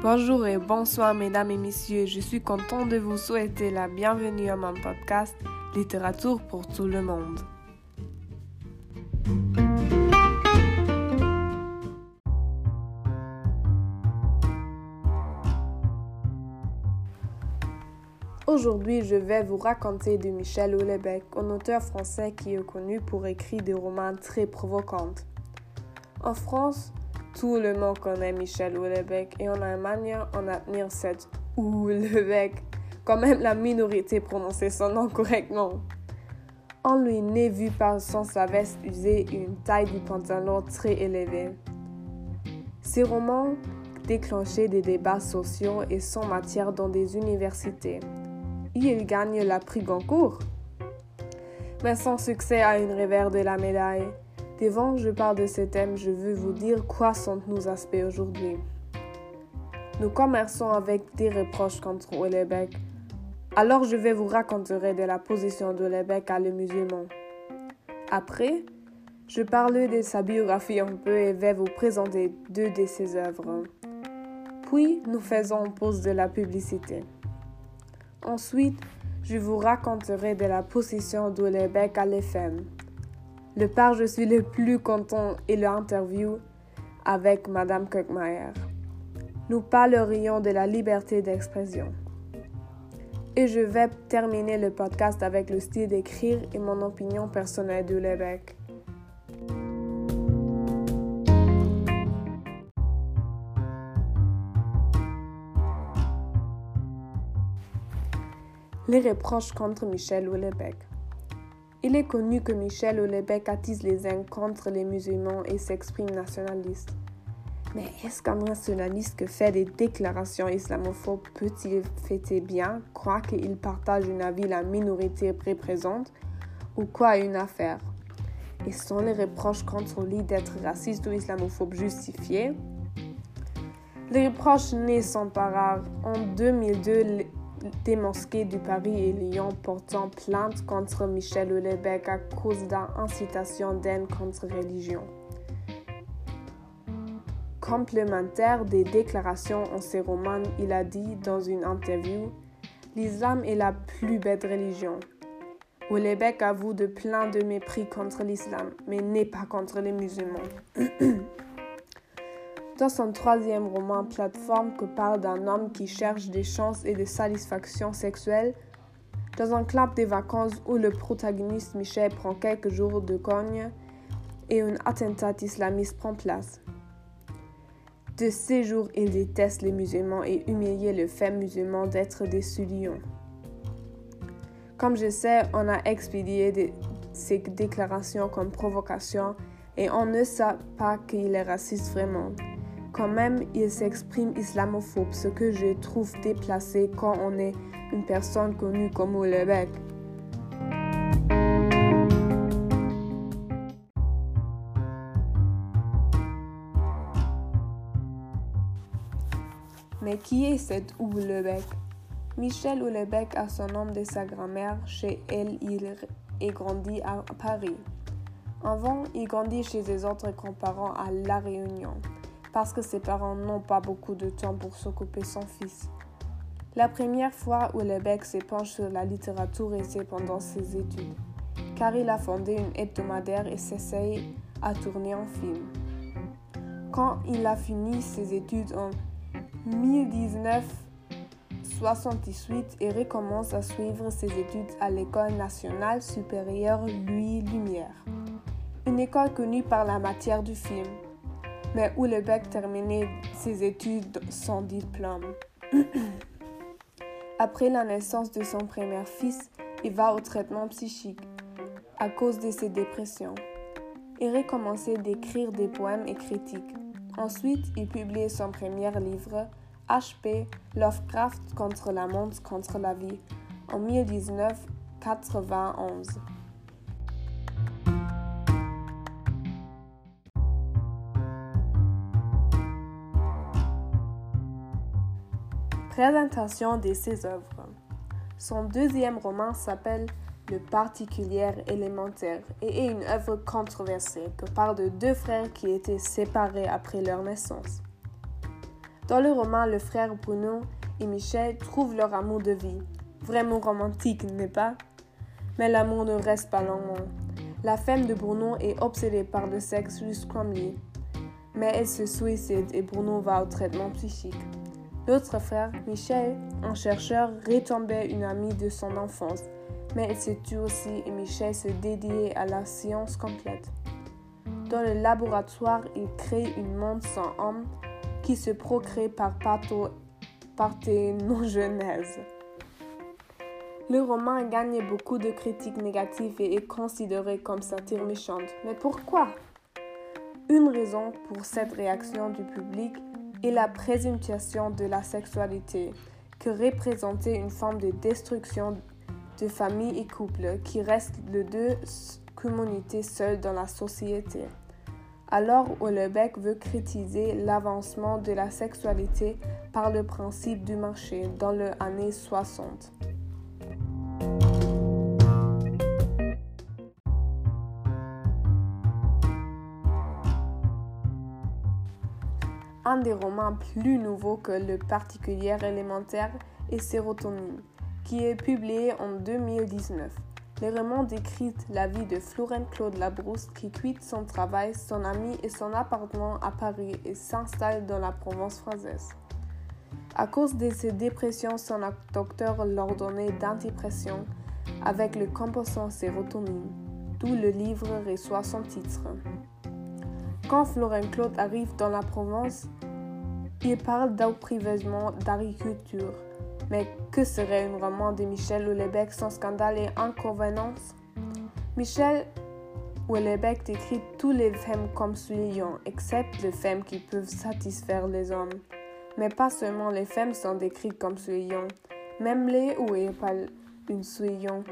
Bonjour et bonsoir mesdames et messieurs, je suis content de vous souhaiter la bienvenue à mon podcast Littérature pour tout le monde. Aujourd'hui, je vais vous raconter de Michel Houellebecq, un auteur français qui est connu pour écrire des romans très provocants. En France, tout le monde connaît Michel Houellebecq et en Allemagne, on admire cette Houellebecq, quand même la minorité prononçait son nom correctement. On lui n'est vu par son sa veste usée et une taille du pantalon très élevée. Ses romans déclenchaient des débats sociaux et sont matière dans des universités il gagne la prix Goncourt. Mais son succès a une revers de la médaille. Devant je parle de ce thème, je veux vous dire quoi sont nos aspects aujourd'hui. Nous commerçons avec des reproches contre Houellebecq. Alors je vais vous raconter de la position d'Houellebecq à le musulman. Après, je parle de sa biographie un peu et vais vous présenter deux de ses œuvres. Puis, nous faisons pause de la publicité. Ensuite, je vous raconterai de la position d'Houellebecq à l'FM. Le part je suis le plus content est l'interview avec Madame Kirkmeyer. Nous parlerions de la liberté d'expression. Et je vais terminer le podcast avec le style d'écrire et mon opinion personnelle de Les reproches contre Michel Houellebecq. Il est connu que Michel Houellebecq attise les uns contre les musulmans et s'exprime nationaliste. Mais est-ce qu'un nationaliste qui fait des déclarations islamophobes peut-il fêter bien, croire qu'il partage une avis la minorité représente ou quoi une affaire? Et sont les reproches contre lui d'être raciste ou islamophobe justifiés? Les reproches nés sont pas rares. En 2002, des mosquées du Paris et Lyon portant plainte contre Michel Houellebecq à cause d'incitation d'haine contre religion. Complémentaire des déclarations en romans, il a dit dans une interview L'islam est la plus belle religion. Houellebecq avoue de plein de mépris contre l'islam, mais n'est pas contre les musulmans. Dans son troisième roman Plateforme, que parle d'un homme qui cherche des chances et des satisfactions sexuelles, dans un club des vacances où le protagoniste Michel prend quelques jours de cogne et un attentat islamiste prend place. De ces jours, il déteste les musulmans et humilie le fait musulman d'être des soulions. Comme je sais, on a expédié ces déclarations comme provocation et on ne sait pas qu'il est raciste vraiment quand même, il s'exprime islamophobe, ce que je trouve déplacé quand on est une personne connue comme Houellebecq. Mais qui est cette Houellebecq Michel Houellebecq a son nom de sa grand-mère. Chez elle, il est grandi à Paris. Avant, il grandit chez ses autres grands-parents à La Réunion parce que ses parents n'ont pas beaucoup de temps pour s'occuper de son fils. La première fois où Lebec s'épanche sur la littérature c'est pendant ses études, car il a fondé une hebdomadaire et s'essaye à tourner en film. Quand il a fini ses études en 1968 et recommence à suivre ses études à l'École nationale supérieure Louis Lumière, une école connue par la matière du film mais Houellebecq terminait ses études sans diplôme. Après la naissance de son premier fils, il va au traitement psychique à cause de ses dépressions. Il recommençait d'écrire des poèmes et critiques. Ensuite, il publie son premier livre, H.P. Lovecraft contre la monde, contre la vie, en 1991. Présentation de ses œuvres. Son deuxième roman s'appelle Le particulier élémentaire et est une œuvre controversée que parle de deux frères qui étaient séparés après leur naissance. Dans le roman, le frère Bruno et Michel trouvent leur amour de vie. Vraiment romantique, n'est-ce pas? Mais l'amour ne reste pas longtemps. La femme de Bruno est obsédée par le sexe jusqu'à lui. Mais elle se suicide et Bruno va au traitement psychique. L'autre frère, Michel, un chercheur, retombait une amie de son enfance, mais elle se tue aussi et Michel se dédie à la science complète. Dans le laboratoire, il crée une monde sans homme qui se procrée par parthénogenèse. Le roman gagne beaucoup de critiques négatives et est considéré comme satire méchante. Mais pourquoi? Une raison pour cette réaction du public est la présentation de la sexualité, que représentait une forme de destruction de famille et couple qui restent les deux communautés seules dans la société. Alors, Houellebecq veut critiquer l'avancement de la sexualité par le principe du marché dans les années 60. Un des romans plus nouveaux que le particulier élémentaire est Sérotonine, qui est publié en 2019. Le roman décrit la vie de Florent Claude Labrousse qui quitte son travail, son ami et son appartement à Paris et s'installe dans la Provence française. À cause de ses dépressions, son docteur l'ordonnait d'antipression avec le composant sérotonine, d'où le livre reçoit son titre. Quand Florent Claude arrive dans la Provence, il parle d'apprivement d'agriculture. Mais que serait un roman de Michel Houellebecq sans scandale et inconvénience Michel Houellebecq décrit tous les femmes comme souillantes, excepte les femmes qui peuvent satisfaire les hommes. Mais pas seulement les femmes sont décrites comme souillantes, même les où il une souillon,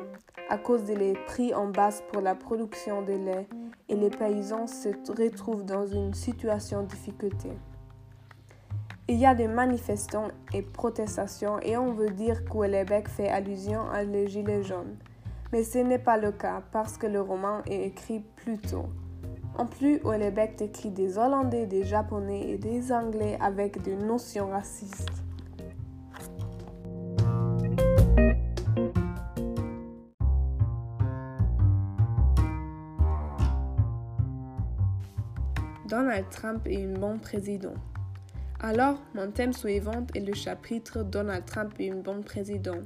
à cause des prix en baisse pour la production de lait et les paysans se retrouvent dans une situation de difficulté. Il y a des manifestants et protestations et on veut dire que fait allusion à les Gilets jaunes. Mais ce n'est pas le cas parce que le roman est écrit plus tôt. En plus, Houellebecq écrit des Hollandais, des Japonais et des Anglais avec des notions racistes. Donald Trump est un bon président. Alors, mon thème suivant est le chapitre Donald Trump est un bon président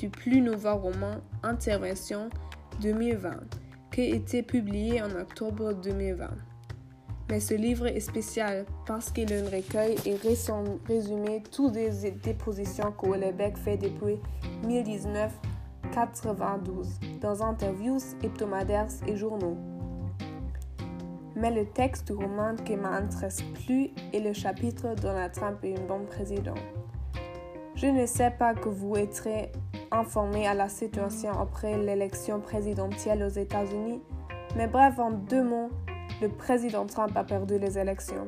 du plus nouveau roman Intervention 2020, qui a été publié en octobre 2020. Mais ce livre est spécial parce qu'il est un recueil et résumé toutes les dépositions que fait depuis 1992 dans interviews hebdomadaires et journaux mais le texte du roman qui m'intéresse plus est le chapitre Donald Trump est un bon président. Je ne sais pas que vous êtes informé à la situation après l'élection présidentielle aux États-Unis, mais bref, en deux mots, le président Trump a perdu les élections.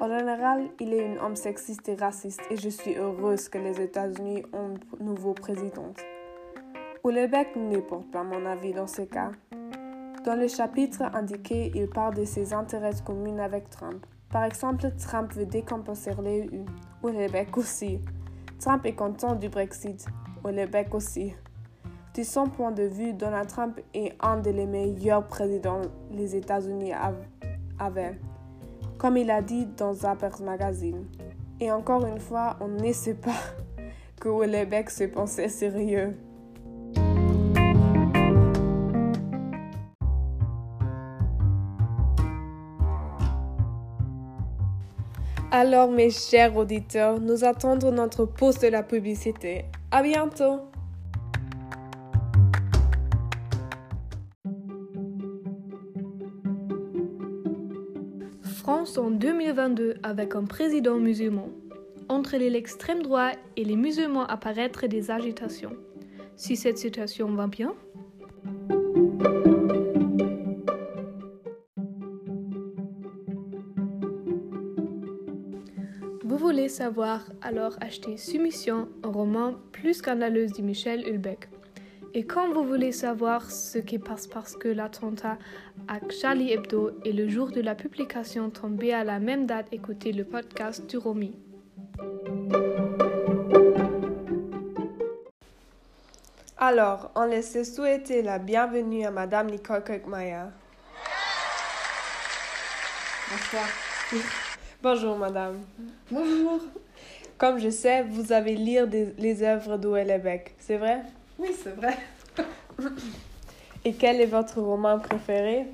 En général, il est un homme sexiste et raciste et je suis heureuse que les États-Unis ont un nouveau président. Houellebecq ne porte pas mon avis dans ce cas. Dans le chapitre indiqué, il parle de ses intérêts communs avec Trump. Par exemple, Trump veut décomposer les EU, ou Québec aussi. Trump est content du Brexit, ou Québec aussi. De son point de vue, Donald Trump est un des meilleurs présidents les États-Unis avaient, comme il a dit dans Zappers Magazine. Et encore une fois, on ne sait pas que Québec se pensait sérieux. Alors, mes chers auditeurs, nous attendons notre pause de la publicité. À bientôt! France en 2022 avec un président musulman. Entre l'extrême droite et les musulmans apparaître des agitations. Si cette situation va bien, savoir alors acheter Soumission, un roman plus scandaleuse de Michel Hulbeck. Et quand vous voulez savoir ce qui passe parce que l'attentat à Charlie Hebdo et le jour de la publication tombé à la même date, écoutez le podcast du Romy. Alors, on laisse souhaiter la bienvenue à Madame Nicole Kirkmeyer. Bonsoir. Bonjour, Madame. Bonjour. Comme je sais, vous avez lire des- les œuvres d'Ouellebec, c'est vrai? Oui, c'est vrai. Et quel est votre roman préféré?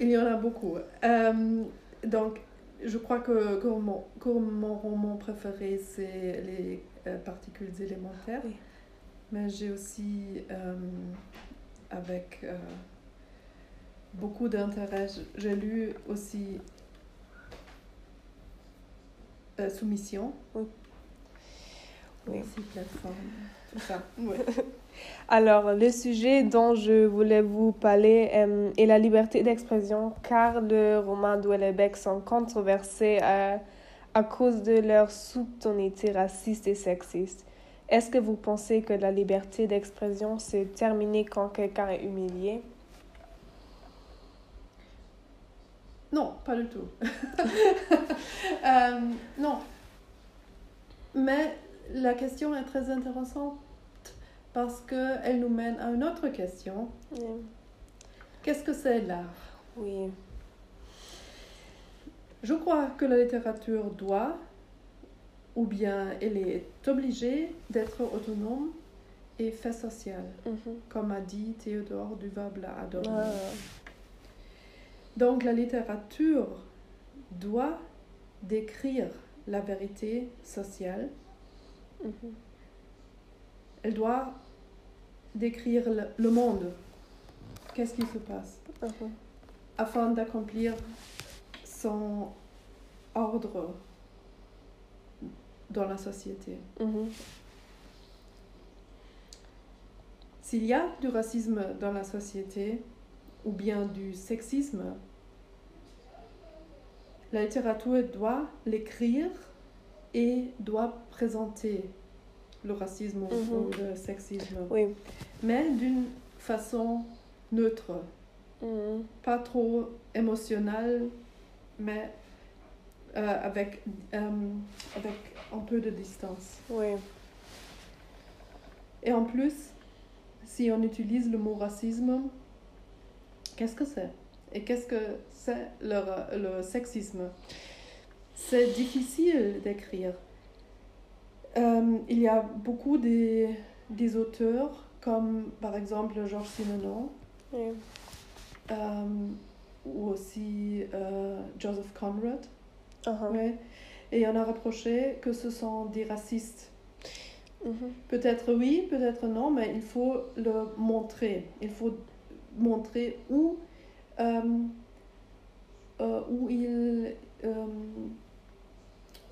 Il y en a beaucoup. Euh, donc, je crois que, que mon, que mon roman préféré, c'est les euh, particules élémentaires. Oui. Mais j'ai aussi, euh, avec beaucoup d'intérêt, j'ai lu aussi euh, Soumission. Oui. Oui. Tout ça. Ouais. Alors, le sujet dont je voulais vous parler euh, est la liberté d'expression, car le roman d'Ouellebec sont controversés à, à cause de leur sous-tonalité raciste et sexiste. Est-ce que vous pensez que la liberté d'expression s'est terminée quand quelqu'un est humilié? Non, pas du tout. Euh, non. Mais la question est très intéressante parce qu'elle nous mène à une autre question. Qu'est-ce que c'est l'art? Oui. Je crois que la littérature doit, ou bien elle est obligée d'être autonome et fait sociale, Mhm. comme a dit Théodore Duval Adorno. Ah. Donc la littérature doit décrire la vérité sociale, Mhm. elle doit décrire le, monde, qu'est-ce qui se passe, Mhm. afin d'accomplir son ordre dans la société. Mhm. S'il y a du racisme dans la société, ou bien du sexisme, la littérature doit l'écrire et doit présenter le racisme ou- Mhm. ou le sexisme, Oui. mais d'une façon neutre, Mhm. pas trop émotionnelle, mais euh, avec, euh, avec un peu de distance. Oui. Et en plus, si on utilise le mot racisme, qu'est-ce que c'est? Et qu'est-ce que c'est le, le sexisme? C'est difficile d'écrire. Euh, il y a beaucoup des, des auteurs, comme par exemple Georges Simenon, euh, ou aussi euh, Joseph Conrad. Ouais. Et on a reproché que ce sont des racistes. Mhm. Peut-être oui, peut-être non, mais il faut le montrer. Il faut montrer où, où, il, euh,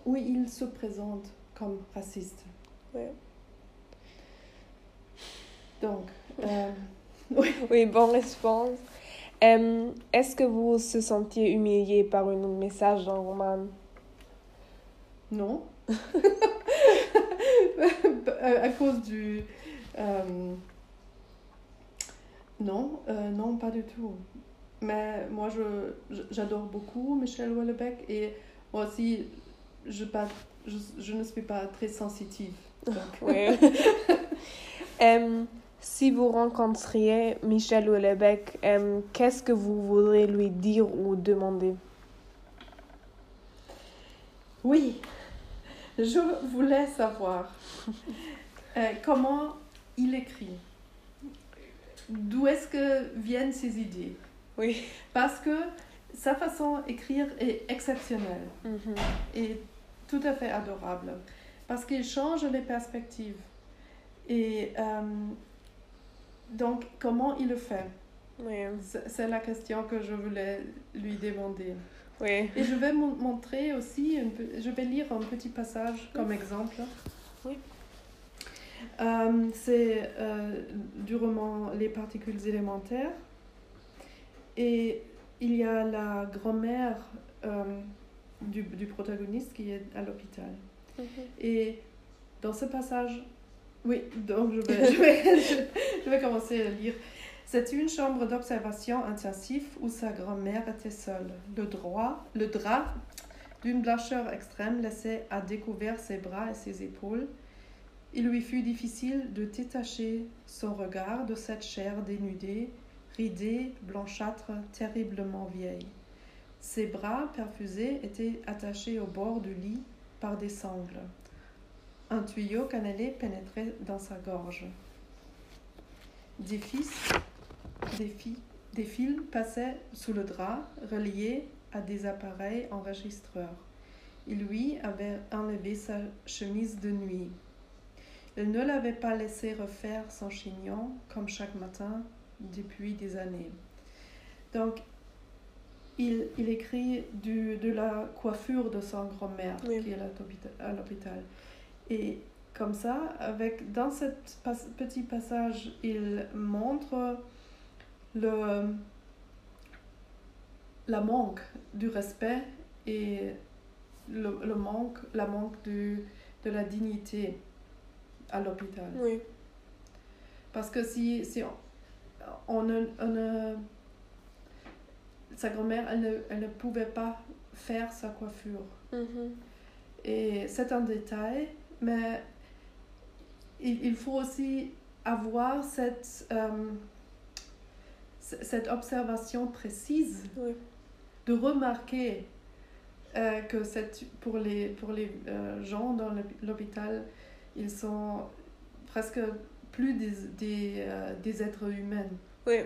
où il se présente comme raciste. Ouais. Donc, euh, Oui, bonne réponse. Euh, Est-ce que vous se sentiez humilié par un message dans le roman? non. à à cause du... euh, non, euh, non, pas du tout. Mais moi, j'adore beaucoup Michel Houellebecq et moi aussi, je, pas, je, je ne suis pas très sensitive. Oui. Euh, si vous rencontriez Michel Houellebecq, euh, qu'est-ce que vous voudriez lui dire ou demander? Oui, je voulais savoir euh, comment il écrit. D'où est-ce que viennent ses idées? Oui. Parce que sa façon d'écrire est exceptionnelle Mhm. et tout à fait adorable. Parce qu'il change les perspectives. Et euh, donc, comment il le fait? Oui. C'est la question que je voulais lui demander. Oui. Et je vais mon- montrer aussi, je vais lire un petit passage comme exemple. Oui. Euh, c'est euh, du roman Les particules élémentaires. Et il y a la grand-mère euh, du, du protagoniste qui est à l'hôpital. Mhm. Et dans ce passage, oui, donc je vais, je vais, je vais commencer à lire. C'est une chambre d'observation intensive où sa grand-mère était seule. Le, droit, le drap d'une blancheur extrême laissait à découvert ses bras et ses épaules. il lui fut difficile de détacher son regard de cette chair dénudée, ridée, blanchâtre, terriblement vieille. Ses bras perfusés étaient attachés au bord du lit par des sangles. Un tuyau cannelé pénétrait dans sa gorge. Des fils, des, fi- des fils passaient sous le drap, reliés à des appareils enregistreurs. Il lui avait enlevé sa chemise de nuit. Il ne l'avait pas laissé refaire son chignon comme chaque matin depuis des années. Donc, il, il écrit du, de la coiffure de son grand-mère Oui. qui est à l'hôpital- à l'hôpital. Et comme ça, avec, dans ce petit passage, il montre le, la manque du respect et le, le manque, la manque du, de la dignité à l'hôpital. Oui. Parce que si, si on, on Sa grand-mère, elle ne, elle ne pouvait pas faire sa coiffure. Mhm. Et c'est un détail, mais il, il faut aussi avoir cette, euh, cette observation précise Oui. de remarquer euh, que pour les, pour les euh, gens dans l'hôp- l'hôpital, ils sont presque plus des, des, euh, des êtres humains. Oui.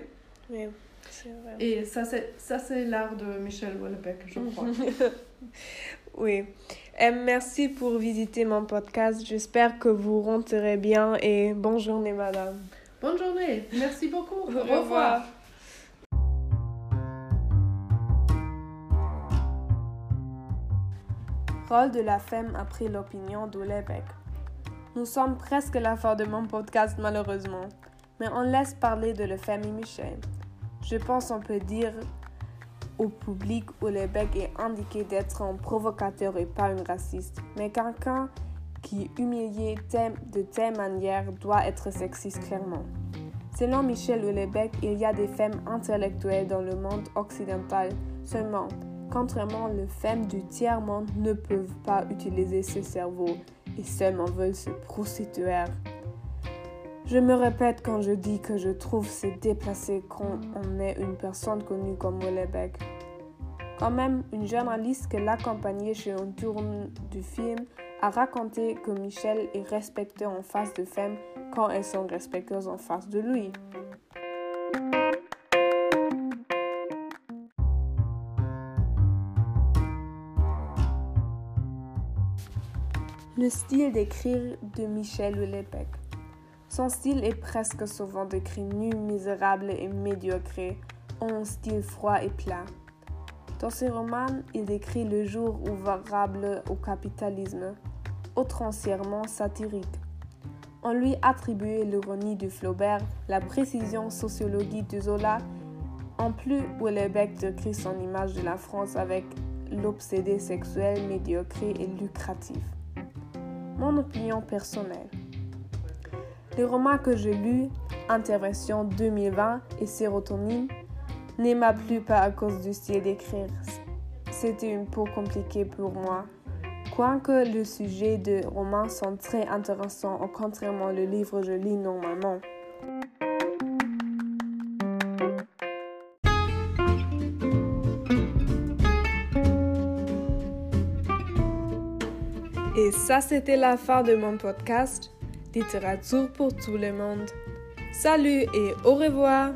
Oui. C'est vrai. Et ça, c'est ça, c'est l'art de Michel Houellebecq, je crois. oui. Euh, merci pour visiter mon podcast. J'espère que vous rentrez bien et bonne journée, madame. Bonne journée, merci beaucoup. Au revoir. Rôle de la femme après l'opinion d'Olebec. Nous sommes presque à la fin de mon podcast malheureusement, mais on laisse parler de la famille Michel. Je pense on peut dire au public Olebec est indiqué d'être un provocateur et pas un raciste, mais quelqu'un qui humilié de telle manière doit être sexiste clairement. Selon Michel Houellebecq, il y a des femmes intellectuelles dans le monde occidental seulement. Contrairement, les femmes du tiers-monde ne peuvent pas utiliser ce cerveau et seulement veulent se prostituer. Je me répète quand je dis que je trouve c'est déplacé quand on est une personne connue comme Houellebecq. Quand même, une journaliste qui l'accompagnait chez un tourne du film a raconté que Michel est respecté en face de femmes quand elles sont respectueuses en face de lui. Le style d'écrire de Michel Houellebecq. Son style est presque souvent décrit nu, misérable et médiocre, en style froid et plat. Dans ses romans, il décrit le jour ouvrable au capitalisme, outrancièrement satirique. On lui attribuait l'ironie de Flaubert, la précision sociologique de Zola. En plus, Houellebecq décrit son image de la France avec l'obsédé sexuel médiocre et lucratif. Mon opinion personnelle. Les romans que j'ai lus, Intervention 2020 et Sérotonine, ne m'a plu pas à cause du style d'écrire. C'était un peu compliqué pour moi. Quoique le sujet de romans sont très intéressants, au contrairement le livre que je lis normalement. Ça, c'était la fin de mon podcast Littérature pour tout le monde. Salut et au revoir